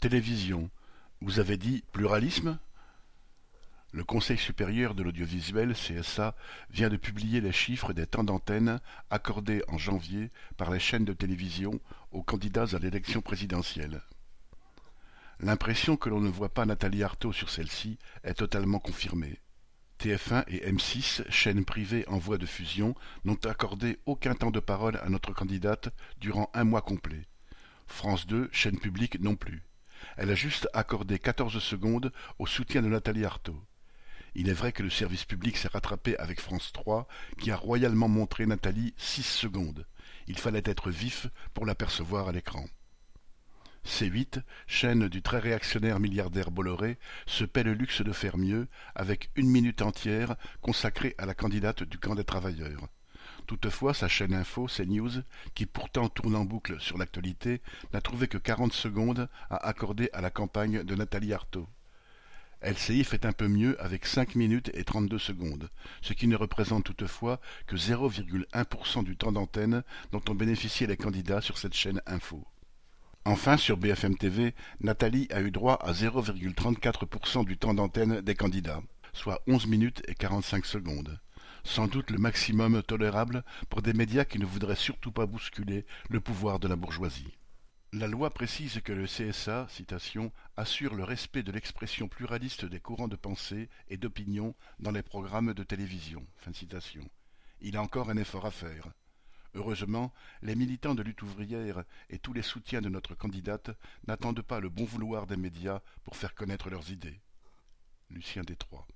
Télévision. Vous avez dit pluralisme Le Conseil supérieur de l'audiovisuel, CSA, vient de publier les chiffres des temps d'antenne accordés en janvier par les chaînes de télévision aux candidats à l'élection présidentielle. L'impression que l'on ne voit pas Nathalie Arthaud sur celle-ci est totalement confirmée. TF1 et M6, chaînes privées en voie de fusion, n'ont accordé aucun temps de parole à notre candidate durant un mois complet. France 2, chaîne publique non plus. Elle a juste accordé quatorze secondes au soutien de Nathalie Arthaud. Il est vrai que le service public s'est rattrapé avec France 3, qui a royalement montré Nathalie six secondes. Il fallait être vif pour l'apercevoir à l'écran. C8, chaîne du très réactionnaire milliardaire Bolloré, se paie le luxe de faire mieux, avec une minute entière consacrée à la candidate du camp des travailleurs. Toutefois, sa chaîne info, CNews, qui pourtant tourne en boucle sur l'actualité, n'a trouvé que quarante secondes à accorder à la campagne de Nathalie Arthaud. LCI fait un peu mieux avec cinq minutes et trente-deux secondes, ce qui ne représente toutefois que 0,1% du temps d'antenne dont ont bénéficié les candidats sur cette chaîne info. Enfin, sur BFM TV, Nathalie a eu droit à 0,34% du temps d'antenne des candidats, soit onze minutes et quarante-cinq secondes sans doute le maximum tolérable pour des médias qui ne voudraient surtout pas bousculer le pouvoir de la bourgeoisie. La loi précise que le CSA, assure le respect de l'expression pluraliste des courants de pensée et d'opinion dans les programmes de télévision. Il a encore un effort à faire. Heureusement, les militants de lutte ouvrière et tous les soutiens de notre candidate n'attendent pas le bon vouloir des médias pour faire connaître leurs idées. Lucien Détroit.